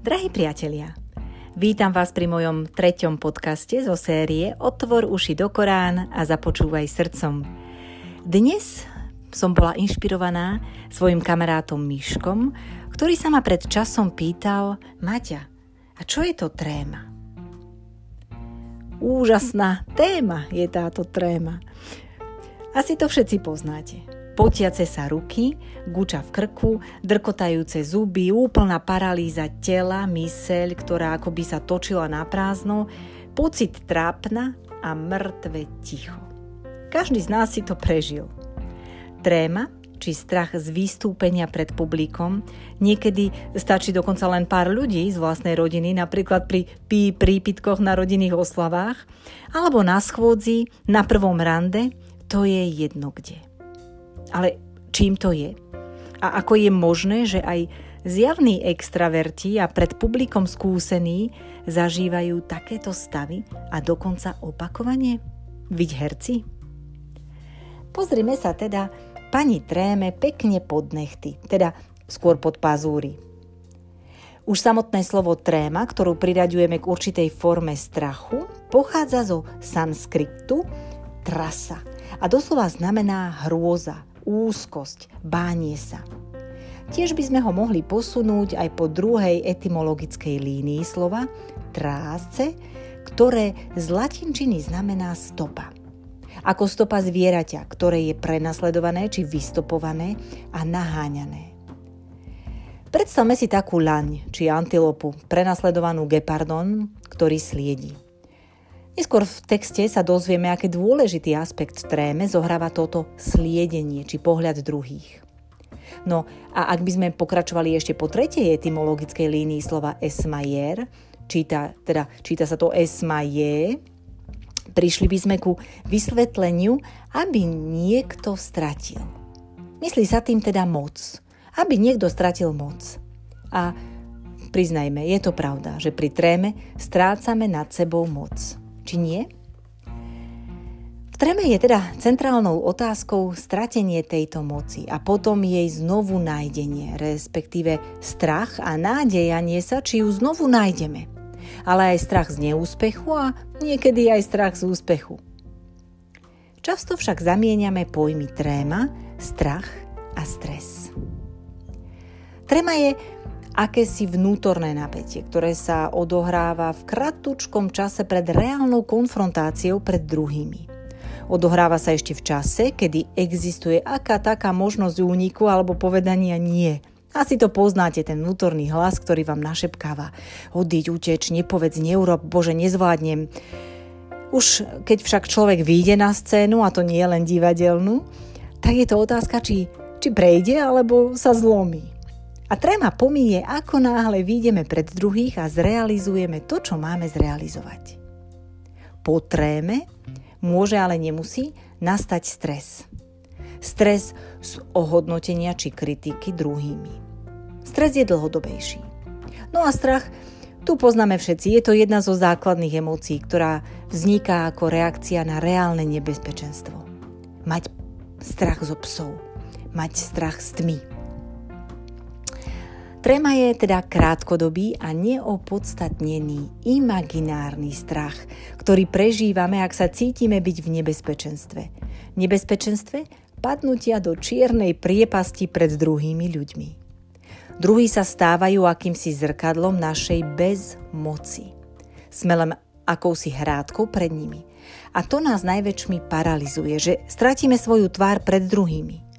Drahí priatelia, vítam vás pri mojom treťom podcaste zo série Otvor uši do Korán a započúvaj srdcom. Dnes som bola inšpirovaná svojim kamarátom Myškom, ktorý sa ma pred časom pýtal Maťa, a čo je to tréma? Úžasná téma je táto tréma. Asi to všetci poznáte potiace sa ruky, guča v krku, drkotajúce zuby, úplná paralýza tela, myseľ, ktorá akoby sa točila na prázdno, pocit trápna a mŕtve ticho. Každý z nás si to prežil. Tréma, či strach z vystúpenia pred publikom. Niekedy stačí dokonca len pár ľudí z vlastnej rodiny, napríklad pri pí prípitkoch na rodinných oslavách, alebo na schôdzi, na prvom rande, to je jedno kde. Ale čím to je? A ako je možné, že aj zjavní extraverti a pred publikom skúsení zažívajú takéto stavy a dokonca opakovanie? Viď herci? Pozrime sa teda pani tréme pekne pod nechty, teda skôr pod pazúry. Už samotné slovo tréma, ktorú priraďujeme k určitej forme strachu, pochádza zo sanskritu trasa a doslova znamená hrôza, úzkosť, bánie sa. Tiež by sme ho mohli posunúť aj po druhej etymologickej línii slova trásce, ktoré z latinčiny znamená stopa. Ako stopa zvieraťa, ktoré je prenasledované či vystopované a naháňané. Predstavme si takú laň či antilopu, prenasledovanú gepardon, ktorý sliedi. Neskôr v texte sa dozvieme, aký dôležitý aspekt tréme zohráva toto sliedenie či pohľad druhých. No a ak by sme pokračovali ešte po tretej etymologickej línii slova esmajer, číta, teda, číta sa to esmaje, prišli by sme ku vysvetleniu, aby niekto stratil. Myslí sa tým teda moc. Aby niekto stratil moc. A priznajme, je to pravda, že pri tréme strácame nad sebou moc či nie? V treme je teda centrálnou otázkou stratenie tejto moci a potom jej znovu nájdenie, respektíve strach a nádejanie sa, či ju znovu nájdeme. Ale aj strach z neúspechu a niekedy aj strach z úspechu. Často však zamieňame pojmy tréma, strach a stres. Tréma je akési vnútorné napätie, ktoré sa odohráva v kratučkom čase pred reálnou konfrontáciou pred druhými. Odohráva sa ešte v čase, kedy existuje aká taká možnosť úniku alebo povedania nie. Asi to poznáte, ten vnútorný hlas, ktorý vám našepkáva. Odíď, uteč, nepovedz, neurob, bože, nezvládnem. Už keď však človek vyjde na scénu, a to nie len divadelnú, tak je to otázka, či, či prejde alebo sa zlomí. A tréma pomíje, ako náhle výjdeme pred druhých a zrealizujeme to, čo máme zrealizovať. Po tréme môže, ale nemusí, nastať stres. Stres z ohodnotenia či kritiky druhými. Stres je dlhodobejší. No a strach, tu poznáme všetci, je to jedna zo základných emócií, ktorá vzniká ako reakcia na reálne nebezpečenstvo. Mať strach zo psov, mať strach z tmy, Trema je teda krátkodobý a neopodstatnený imaginárny strach, ktorý prežívame, ak sa cítime byť v nebezpečenstve. Nebezpečenstve padnutia do čiernej priepasti pred druhými ľuďmi. Druhí sa stávajú akýmsi zrkadlom našej bezmoci. Sme len akousi hrádkou pred nimi. A to nás najväčšmi paralizuje, že stratíme svoju tvár pred druhými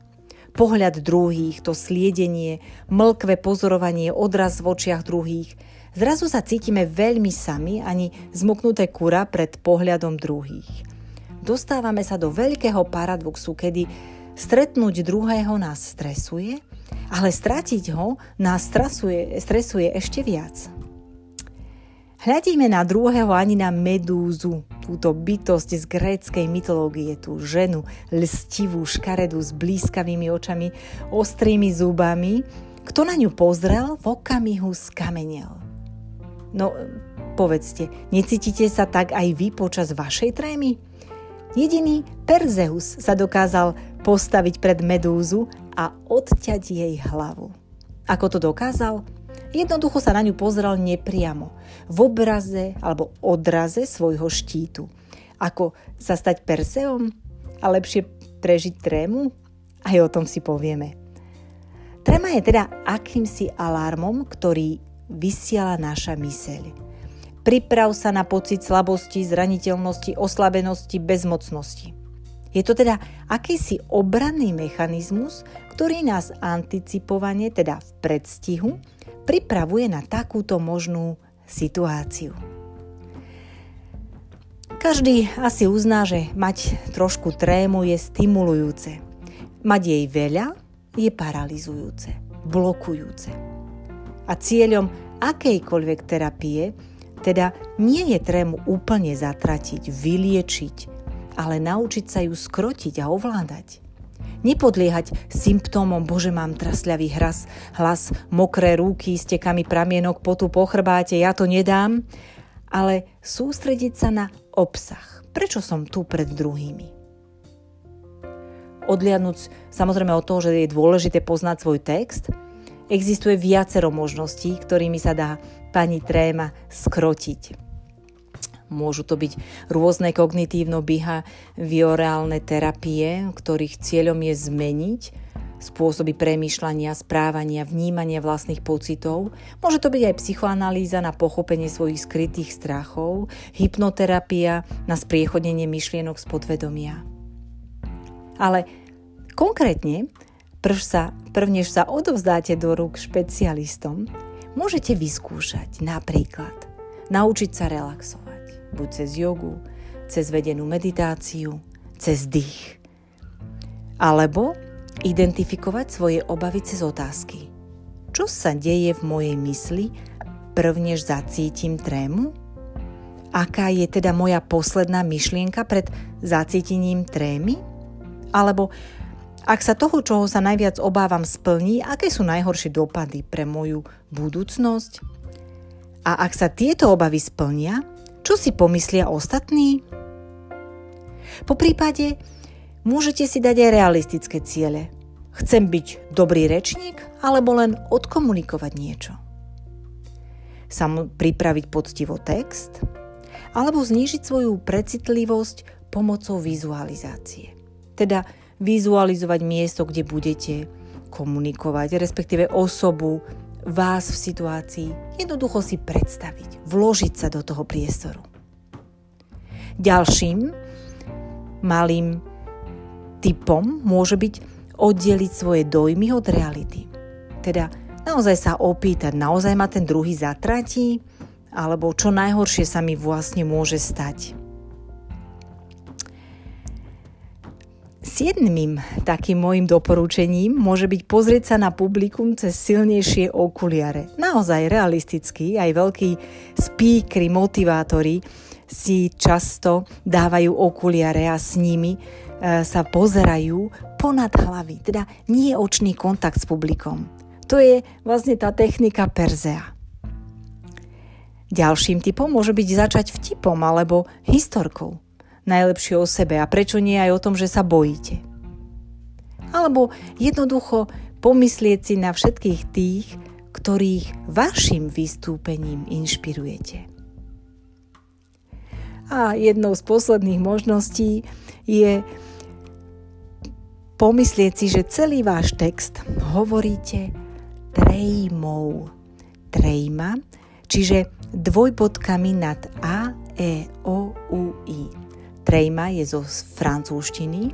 pohľad druhých, to sliedenie, mlkvé pozorovanie, odraz v očiach druhých. Zrazu sa cítime veľmi sami, ani zmoknuté kura pred pohľadom druhých. Dostávame sa do veľkého paradoxu, kedy stretnúť druhého nás stresuje, ale stratiť ho nás stresuje, stresuje ešte viac. Hľadíme na druhého ani na medúzu, túto bytosť z gréckej mytológie, tú ženu, lstivú, škaredú, s blízkavými očami, ostrými zubami. Kto na ňu pozrel, v okamihu skamenel. No, povedzte, necítite sa tak aj vy počas vašej trémy? Jediný Perzeus sa dokázal postaviť pred medúzu a odťať jej hlavu. Ako to dokázal? Jednoducho sa na ňu pozrel nepriamo, v obraze alebo odraze svojho štítu. Ako sa stať Perseom a lepšie prežiť trému? Aj o tom si povieme. Tréma je teda akýmsi alarmom, ktorý vysiela naša myseľ. Priprav sa na pocit slabosti, zraniteľnosti, oslabenosti, bezmocnosti. Je to teda akýsi obranný mechanizmus, ktorý nás anticipovane, teda v predstihu, pripravuje na takúto možnú situáciu. Každý asi uzná, že mať trošku trému je stimulujúce. Mať jej veľa je paralizujúce, blokujúce. A cieľom akejkoľvek terapie teda nie je trému úplne zatratiť, vyliečiť, ale naučiť sa ju skrotiť a ovládať. Nepodliehať symptómom, bože mám trasľavý hras, hlas, mokré ruky, stekami pramienok, potu po chrbáte, ja to nedám, ale sústrediť sa na obsah. Prečo som tu pred druhými? Odliadnúť samozrejme od toho, že je dôležité poznať svoj text, existuje viacero možností, ktorými sa dá pani tréma skrotiť. Môžu to byť rôzne kognitívno-behaviorálne terapie, ktorých cieľom je zmeniť spôsoby premýšľania, správania, vnímania vlastných pocitov. Môže to byť aj psychoanalýza na pochopenie svojich skrytých strachov, hypnoterapia na spriechodnenie myšlienok z podvedomia. Ale konkrétne, prv sa, prv než sa odovzdáte do rúk špecialistom, môžete vyskúšať napríklad naučiť sa relaxovať, buď cez jogu, cez vedenú meditáciu, cez dých. Alebo identifikovať svoje obavy cez otázky. Čo sa deje v mojej mysli, prvnež zacítim trému? Aká je teda moja posledná myšlienka pred zacítením trémy? Alebo ak sa toho, čoho sa najviac obávam, splní, aké sú najhoršie dopady pre moju budúcnosť? A ak sa tieto obavy splnia, čo si pomyslia ostatní? Po prípade môžete si dať aj realistické ciele. Chcem byť dobrý rečník alebo len odkomunikovať niečo. Sam pripraviť poctivo text alebo znížiť svoju precitlivosť pomocou vizualizácie. Teda vizualizovať miesto, kde budete komunikovať, respektíve osobu, vás v situácii, jednoducho si predstaviť, vložiť sa do toho priestoru. Ďalším malým typom môže byť oddeliť svoje dojmy od reality. Teda naozaj sa opýtať, naozaj ma ten druhý zatratí, alebo čo najhoršie sa mi vlastne môže stať. Siedmým takým môjim doporučením môže byť pozrieť sa na publikum cez silnejšie okuliare. Naozaj realisticky, aj veľkí speakery, motivátori si často dávajú okuliare a s nimi e, sa pozerajú ponad hlavy, teda nie očný kontakt s publikom. To je vlastne tá technika Perzea. Ďalším typom môže byť začať vtipom alebo historkou najlepšie o sebe a prečo nie aj o tom, že sa bojíte. Alebo jednoducho pomyslieť si na všetkých tých, ktorých vašim vystúpením inšpirujete. A jednou z posledných možností je pomyslieť si, že celý váš text hovoríte trejmou. Trejma, čiže dvojbodkami nad A, E, O, U, I. Trejma je zo francúzštiny um,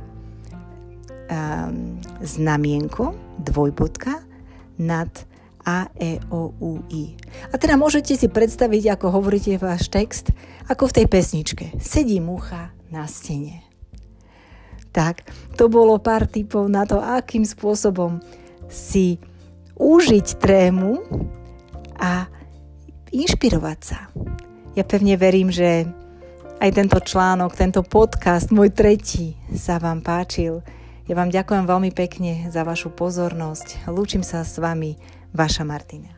znamienko, dvojbodka, nad A, E, O, U, I. A teda môžete si predstaviť, ako hovoríte váš text, ako v tej pesničke. Sedí mucha na stene. Tak, to bolo pár typov na to, akým spôsobom si užiť trému a inšpirovať sa. Ja pevne verím, že aj tento článok, tento podcast, môj tretí, sa vám páčil. Ja vám ďakujem veľmi pekne za vašu pozornosť. Lúčim sa s vami, vaša Martina.